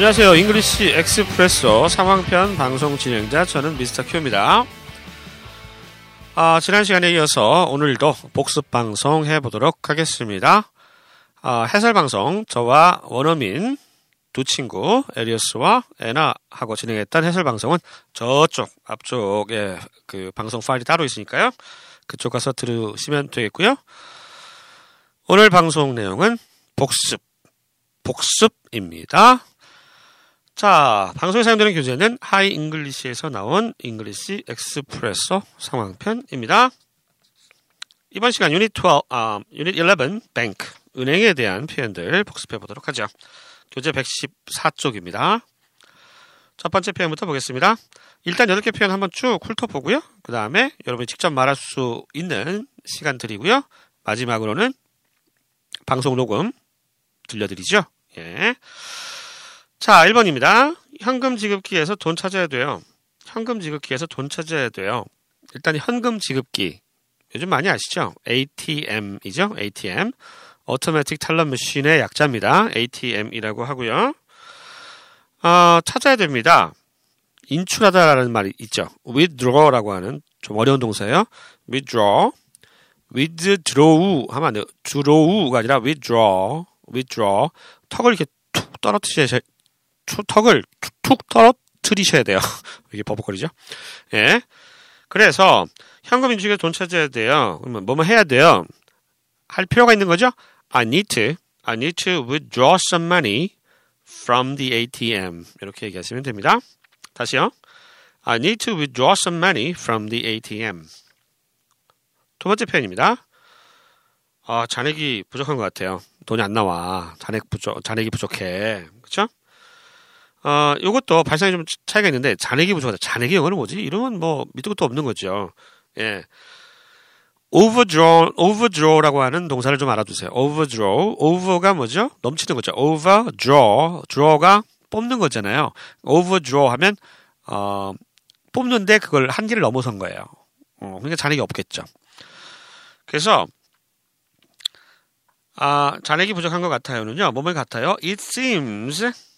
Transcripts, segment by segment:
안녕하세요. English Expresso 상황편 방송 진행자 저는 Mr. Q입니다. 아, 지난 시간에 이어서 오늘도 복습 방송 해보도록 하겠습니다. 아, 해설 방송 저와 원어민 두 친구 에리어스와 에나하고 진행했던 해설 방송은 저쪽 앞쪽에 그 방송 파일이 따로 있으니까요. 그쪽 가서 들으시면 되겠고요. 오늘 방송 내용은 복습 복습입니다. 자, 방송에 사용되는 교재는 Hi English에서 나온 English Expresso 상황편입니다. 이번 시간 유닛 12, 아, 유닛 11, bank, 은행에 대한 표현들 복습해 보도록 하죠. 교재 114쪽입니다. 첫 번째 표현부터 보겠습니다. 일단 8개 표현 한번 쭉 훑어보고요. 그 다음에 여러분이 직접 말할 수 있는 시간 드리고요. 마지막으로는 방송 녹음 들려드리죠. 예. 자, 1번입니다. 현금 지급기에서 돈 찾아야 돼요. 현금 지급기에서 돈 찾아야 돼요. 일단 현금 지급기. 요즘 많이 아시죠? ATM이죠? ATM. Automatic Teller Machine의 약자입니다. ATM이라고 하고요. 어, 찾아야 됩니다. 인출하다라는 말이 있죠. withdraw라고 하는 좀 어려운 동사예요. withdraw. withdraw 하면 안 돼요. draw가 아니라 withdraw. withdraw. 턱을 이렇게 툭 떨어뜨려야 턱을 툭 떨어뜨리셔야 돼요. 이게 버벅거리죠? 예. 그래서 현금 인출에 돈 찾아야 돼요. 그러면 뭐뭐 해야 돼요? 할 필요가 있는 거죠? I need to, I need to withdraw some money from the ATM. 이렇게 얘기하시면 됩니다. 다시요. I need to withdraw some money from the ATM. 두 번째 표현입니다. 아, 잔액이 부족한 것 같아요. 돈이 안 나와. 잔액 부족, 잔액이 부족해. 그 쵸? 어, 요것도 발상이 좀 차이가 있는데, 잔액이 부족하다. 잔액이 영어는 뭐지? 이러면 뭐, 밑도 끝도 없는 거죠. 예. overdraw, overdraw라고 하는 동사를 좀 알아두세요. overdraw. over가 뭐죠? 넘치는 거죠. overdraw. draw가 뽑는 거잖아요. overdraw 하면, 어, 뽑는데 그걸 한계를 넘어선 거예요. 어, 그러니까 잔액이 없겠죠. 그래서, 아, 잔액이 부족한 것 같아요는요. 뭐뭐 같아요? It seems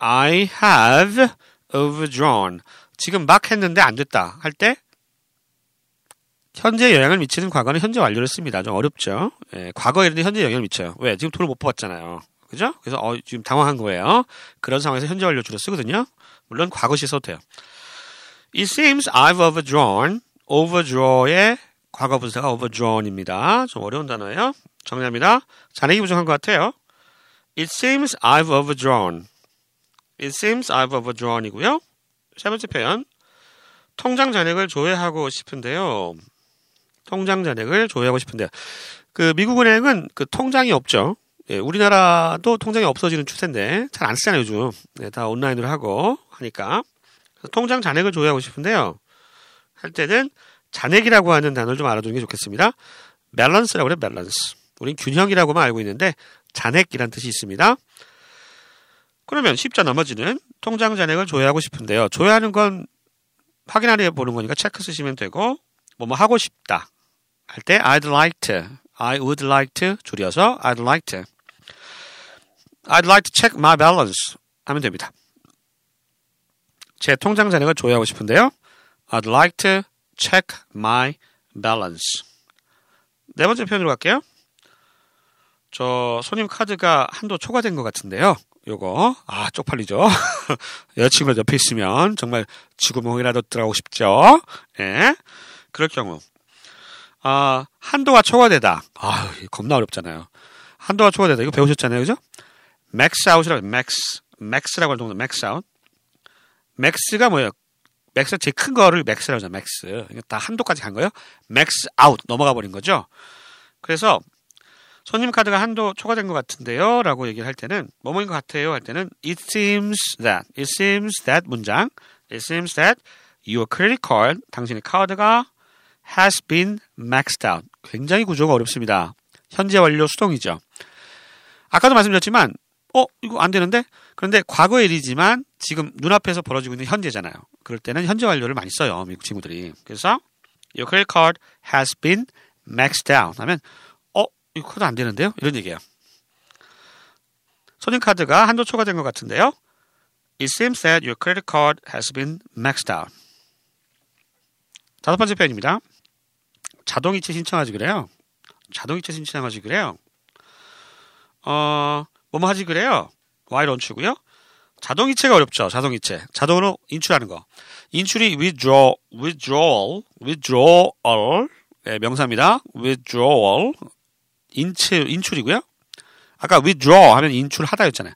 I have overdrawn. 지금 막 했는데 안 됐다 할 때 현재 영향을 미치는 과거는 현재 완료를 씁니다. 좀 어렵죠. 예, 과거에 있는 현재 영향을 미쳐요. 왜? 지금 돈을 못 뽑았잖아요. 그죠? 그래서 어, 지금 당황한 거예요. 그런 상황에서 현재 완료 주로 쓰거든요. 물론 과거시 써도 돼요. It seems I've overdrawn. overdraw의 과거 분사가 overdrawn입니다. 좀 어려운 단어예요. 정리합니다. 잔액이 부족한 것 같아요. It seems I've overdrawn. It seems I've overdrawn이고요. 세 번째 표현. 통장 잔액을 조회하고 싶은데요. 통장 잔액을 조회하고 싶은데요. 그 미국 은행은 그 통장이 없죠. 예, 우리나라도 통장이 없어지는 추세인데 잘 안 쓰잖아요 요즘. 네, 다 온라인으로 하고 하니까 통장 잔액을 조회하고 싶은데요. 할 때는 잔액이라고 하는 단어를 좀 알아두는 게 좋겠습니다. balance라고 그래요, 밸런스. 우린 균형이라고만 알고 있는데 잔액이란 뜻이 있습니다. 그러면 쉽죠 나머지는 통장 잔액을 조회하고 싶은데요. 조회하는 건 확인하려 보는 거니까 체크 쓰시면 되고 뭐 뭐 하고 싶다 할 때 I'd like to, I would like to 줄여서 I'd like to, I'd like to check my balance 하면 됩니다. 제 통장 잔액을 조회하고 싶은데요. I'd like to check my balance. 네 번째 표현으로 갈게요. 저 손님 카드가 한도 초과된 것 같은데요. 요거 아 쪽팔리죠. 여자친구가 옆에 있으면 정말 지구멍이라도 들어가고 싶죠. 예. 그럴 경우 아 한도가 초과되다. 아 겁나 어렵잖아요. 한도가 초과되다. 이거 배우셨잖아요, 그죠? max out이라고 max max라고 하는 동사 max out. max가 뭐예요? max가 제일 큰 거를 max라고 하잖아요. 그러니까 다 한도까지 간 거예요. max out 넘어가 버린 거죠. 그래서 손님 카드가 한도 초과된 것 같은데요. 라고 얘기를 할 때는 뭐뭐인 것 같아요. 할 때는 it seems that, it seems that 문장 it seems that your credit card, 당신의 카드가 has been maxed out. 굉장히 구조가 어렵습니다. 현재 완료 수동이죠. 아까도 말씀드렸지만 어 이거 안 되는데 그런데 과거의 일이지만 지금 눈앞에서 벌어지고 있는 현재잖아요. 그럴 때는 현재 완료를 많이 써요. 미국 친구들이. 그래서 your credit card has been maxed out 하면 이 카드 안 되는데요? 이런 얘기예요. 손님 카드가 한도 초과된 것 같은데요? It seems that your credit card has been maxed out. 다섯 번째 표현입니다. 자동이체 신청하지 그래요. 자동이체 신청하지 그래요. 어, 뭐뭐 하지 그래요. why don't you고요. 자동이체가 어렵죠. 자동이체. 자동으로 인출하는 거. 인출이 withdraw, withdrawal, withdrawal 네, 명사입니다. withdrawal 인출 인출이고요. 아까 withdraw 하면 인출하다였잖아요.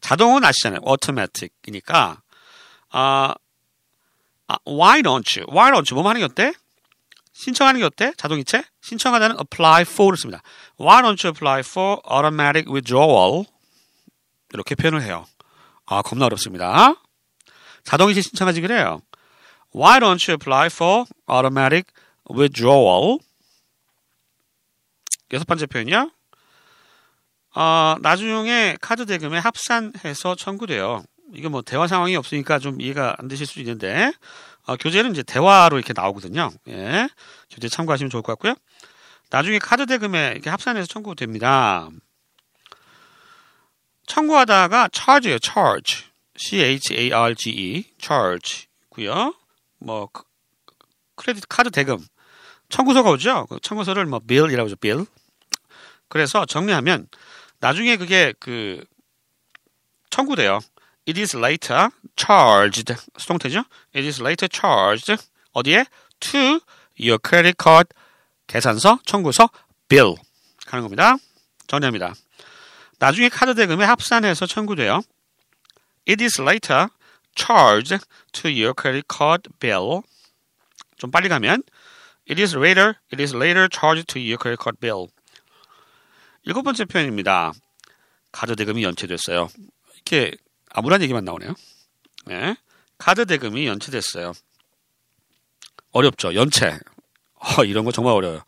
자동은 아시잖아요. automatic이니까 아, 아 why don't you? why don't you? 뭐 하는 게 어때? 신청하는 게 어때? 자동이체? 신청하다는 apply for를 씁니다. Why don't you apply for automatic withdrawal? 이렇게 표현을 해요. 아, 겁나 어렵습니다. 자동이체 신청하지 그래요. Why don't you apply for automatic withdrawal? 여섯 번째 표현이요. 어, 나중에 카드 대금에 합산해서 청구돼요. 이게 뭐 대화 상황이 없으니까 좀 이해가 안 되실 수 있는데 어, 교재는 이제 대화로 이렇게 나오거든요. 예. 교재 참고하시면 좋을 것 같고요. 나중에 카드 대금에 이렇게 합산해서 청구됩니다. 청구하다가 charge예요. charge. C-H-A-R-G-E. charge고요. 뭐 크레딧 카드 대금 청구서가 오죠. 그 청구서를 뭐 bill이라고 하죠. bill. 그래서 정리하면 나중에 그게 그 청구돼요. It is later charged. 수동태죠. It is later charged. 어디에? To your credit card. 계산서, 청구서, bill. 하는 겁니다. 정리합니다. 나중에 카드 대금에 합산해서 청구돼요. It is later charged to your credit card bill. 좀 빨리 가면 It is later, it is later charged to your credit card bill. 일곱 번째 표현입니다. 카드 대금이 연체됐어요. 이렇게 아무런 얘기만 나오네요. 네. 카드 대금이 연체됐어요. 어렵죠. 연체. 어, 이런 거 정말 어려워요.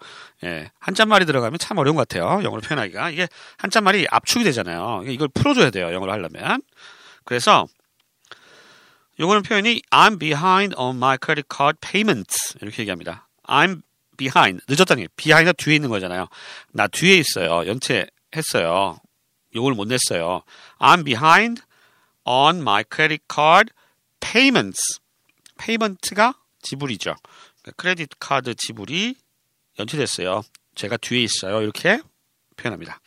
예. 한자말이 들어가면 참 어려운 것 같아요. 영어로 표현하기가. 이게 한자말이 압축이 되잖아요. 이걸 풀어줘야 돼요. 영어로 하려면. 그래서 요거는 표현이 I'm behind on my credit card payments 이렇게 얘기합니다. I'm behind 늦었다는 게 behind가 뒤에 있는 거잖아요. 나 뒤에 있어요. 연체했어요. 요걸 못 냈어요. I'm behind on my credit card payments. payment가 지불이죠. 크레딧 카드 지불이 연체됐어요. 제가 뒤에 있어요. 이렇게 표현합니다.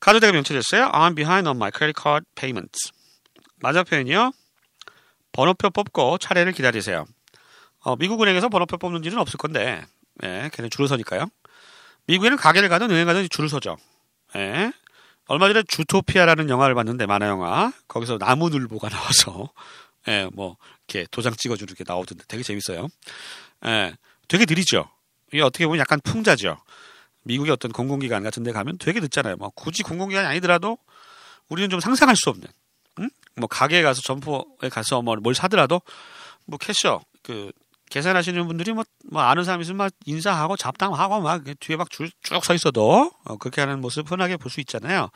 카드 대금 연체됐어요. I'm behind on my credit card payments. 마지막 표현이요. 번호표 뽑고 차례를 기다리세요. 어, 미국 은행에서 번호표 뽑는 일은 없을 건데, 예, 걔는 줄을 서니까요. 미국에는 가게를 가든 은행 가든 줄을 서죠. 예. 얼마 전에 주토피아라는 영화를 봤는데 만화 영화 거기서 나무늘보가 나와서 예, 뭐 이렇게 도장 찍어주는 게 나오던데 되게 재밌어요. 예, 되게 느리죠. 이게 어떻게 보면 약간 풍자죠. 미국의 어떤 공공기관 같은 데 가면 되게 늦잖아요. 뭐 굳이 공공기관이 아니더라도 우리는 좀 상상할 수 없는, 응? 뭐 가게에 가서 점포에 가서 뭐 뭘 사더라도 뭐 캐셔 그 계산하시는 분들이 뭐, 뭐 아는 사람 있으면 막 인사하고 잡담하고 막 뒤에 막줄쭉서 있어도 어, 그렇게 하는 모습 흔하게 볼 수 있잖아요.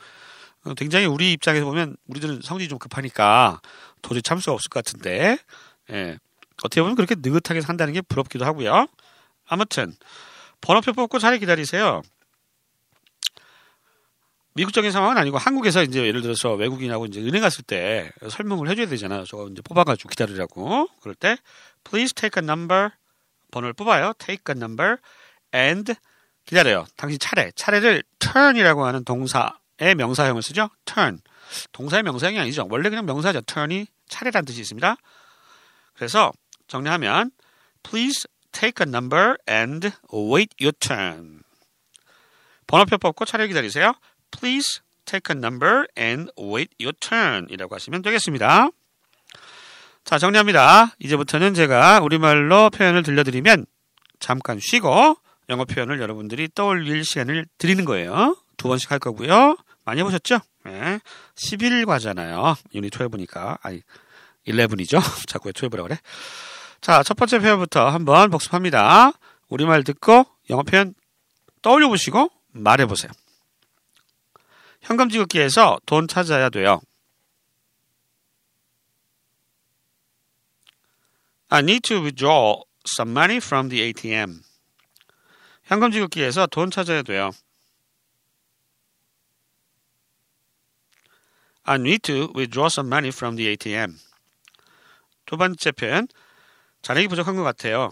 어, 굉장히 우리 입장에서 보면 우리들은 성질이 좀 급하니까 도저히 참을 수가 없을 것 같은데 예. 어떻게 보면 그렇게 느긋하게 산다는 게 부럽기도 하고요. 아무튼 번호표 뽑고 자리 기다리세요. 미국적인 상황은 아니고 한국에서 이제 예를 들어서 외국인하고 이제 은행 갔을 때 설명을 해줘야 되잖아요. 저거 이제 뽑아가지고 기다리라고. 그럴 때 please take a number 번호를 뽑아요. take a number and 기다려요. 당신 차례. 차례를 turn이라고 하는 동사의 명사형을 쓰죠. turn. 동사의 명사형이 아니죠. 원래 그냥 명사죠. turn이 차례란 뜻이 있습니다. 그래서 정리하면 please take a number and wait your turn. 번호표 뽑고 차례 기다리세요. Please take a number and wait your turn 이라고 하시면 되겠습니다. 자, 정리합니다. 이제부터는 제가 우리말로 표현을 들려드리면 잠깐 쉬고 영어 표현을 여러분들이 떠올릴 시간을 드리는 거예요. 두 번씩 할 거고요. 많이 해보셨죠? 네. 11 과잖아요. 유닛 12니까. 아니, 11이죠? 자꾸 왜 12라고 그래? 자, 첫 번째 표현부터 한번 복습합니다. 우리말 듣고 영어 표현 떠올려 보시고 말해 보세요. 현금 지급기에서 돈 찾아야 돼요. I need to withdraw some money from the ATM. 현금 지급기에서 돈 찾아야 돼요. I need to withdraw some money from the ATM. 두 번째 표현. 잔액이 부족한 것 같아요.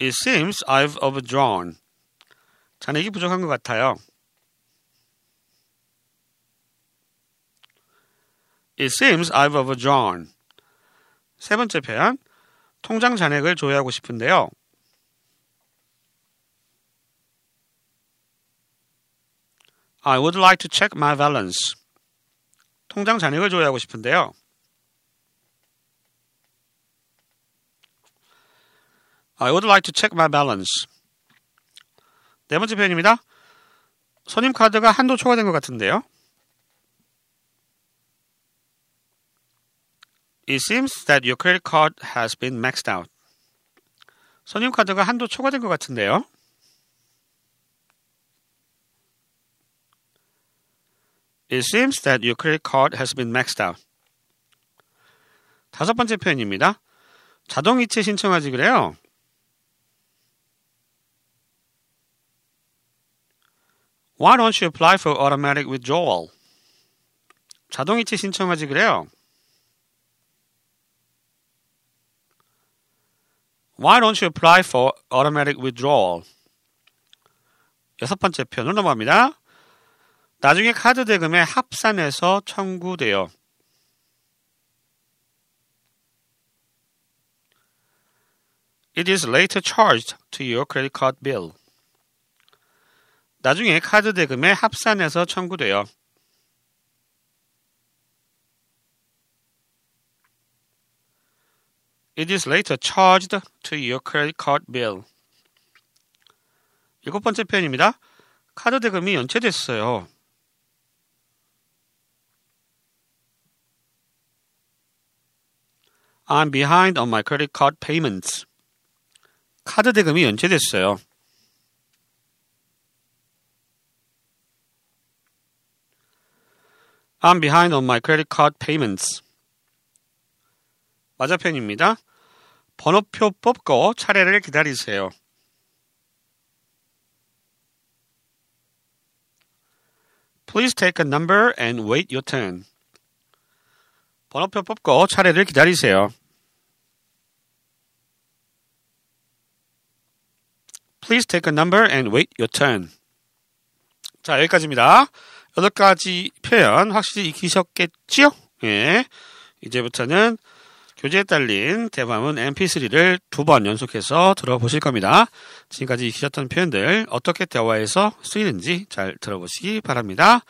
It seems I've overdrawn. 잔액이 부족한 것 같아요. It seems I've overdrawn. 세 번째 표현. 통장 잔액을 조회하고 싶은데요. I would like to check my balance. 통장 잔액을 조회하고 싶은데요. I would like to check my balance. 네 번째 표현입니다. 손님 카드가 한도 초과된 것 같은데요. It seems that your credit card has been maxed out. 손님 카드가 한도 초과된 것 같은데요. It seems that your credit card has been maxed out. 다섯 번째 표현입니다. 자동 이체 신청하지 그래요. Why don't you apply for automatic withdrawal? 자동 이체 신청하지 그래요. Why don't you apply for automatic withdrawal? 여섯 번째 표현으로 넘어갑니다. 나중에 카드 대금에 합산해서 청구돼요. It is later charged to your credit card bill. 나중에 카드 대금에 합산해서 청구돼요. It is later charged to your credit card bill. 일곱 번째 표현입니다. 카드 대금이 연체됐어요. I'm behind on my credit card payments. 카드 대금이 연체됐어요. I'm behind on my credit card payments. 맞아편입니다. 번호표 뽑고 차례를 기다리세요. Please take a number and wait your turn. 번호표 뽑고 차례를 기다리세요. Please take a number and wait your turn. 자, 여기까지입니다. 여덟 가지 표현 확실히 익히셨겠지요? 예. 이제부터는 교재에 딸린 대화문 mp3를 두 번 연속해서 들어보실 겁니다. 지금까지 익히셨던 표현들 어떻게 대화에서 쓰이는지 잘 들어보시기 바랍니다.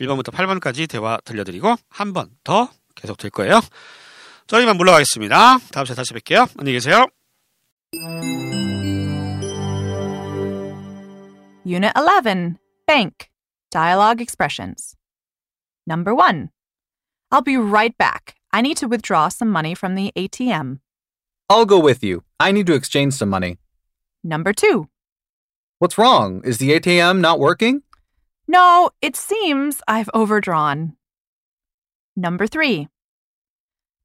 1번부터 8번까지 대화 들려드리고 한 번 더 계속 될 거예요. 저희만 물러가겠습니다. 다음 시간에 다시 뵐게요. 안녕히 계세요. Unit 11 Bank Dialogue Expressions. Number 1. I'll be right back. I need to withdraw some money from the ATM. I'll go with you. I need to exchange some money. Number 2. What's wrong? Is the ATM not working? No, it seems I've overdrawn. Number 3.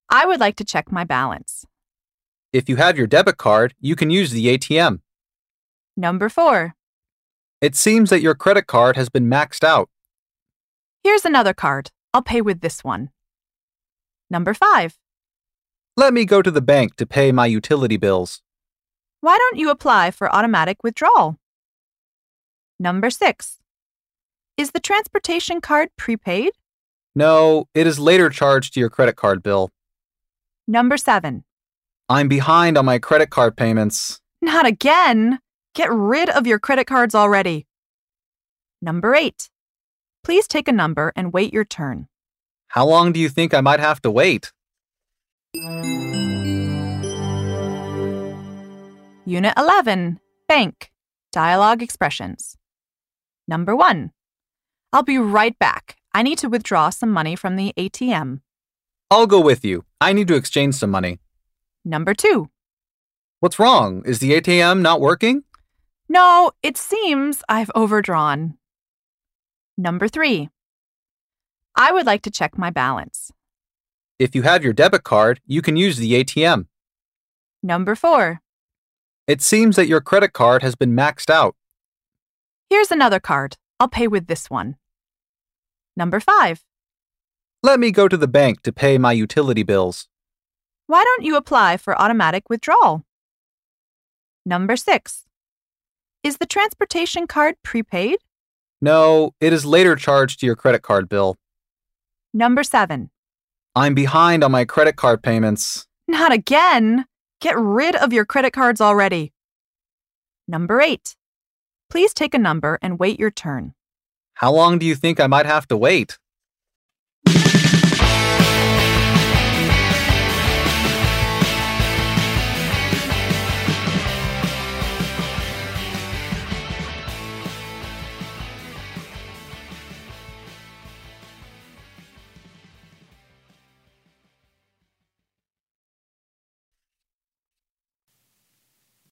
I would like to check my balance. If you have your debit card, you can use the ATM. Number 4. It seems that your credit card has been maxed out. Here's another card. I'll pay with this one. Number 5. Let me go to the bank to pay my utility bills. Why don't you apply for automatic withdrawal? Number 6. Is the transportation card prepaid? No, it is later charged to your credit card bill. Number 7. I'm behind on my credit card payments. Not again! Get rid of your credit cards already. Number 8. Please take a number and wait your turn. How long do you think I might have to wait? Unit 11 Bank Dialogue Expressions. Number 1. I'll be right back. I need to withdraw some money from the ATM. I'll go with you. I need to exchange some money. Number 2. What's wrong? Is the ATM not working? No, it seems I've overdrawn. Number 3. I would like to check my balance. If you have your debit card, you can use the ATM. Number 4. It seems that your credit card has been maxed out. Here's another card. I'll pay with this one. Number 5. Let me go to the bank to pay my utility bills. Why don't you apply for automatic withdrawal? Number 6. Is the transportation card prepaid? No, it is later charged to your credit card bill. Number 7. I'm behind on my credit card payments. Not again. Get rid of your credit cards already. Number 8. Please take a number and wait your turn. How long do you think I might have to wait?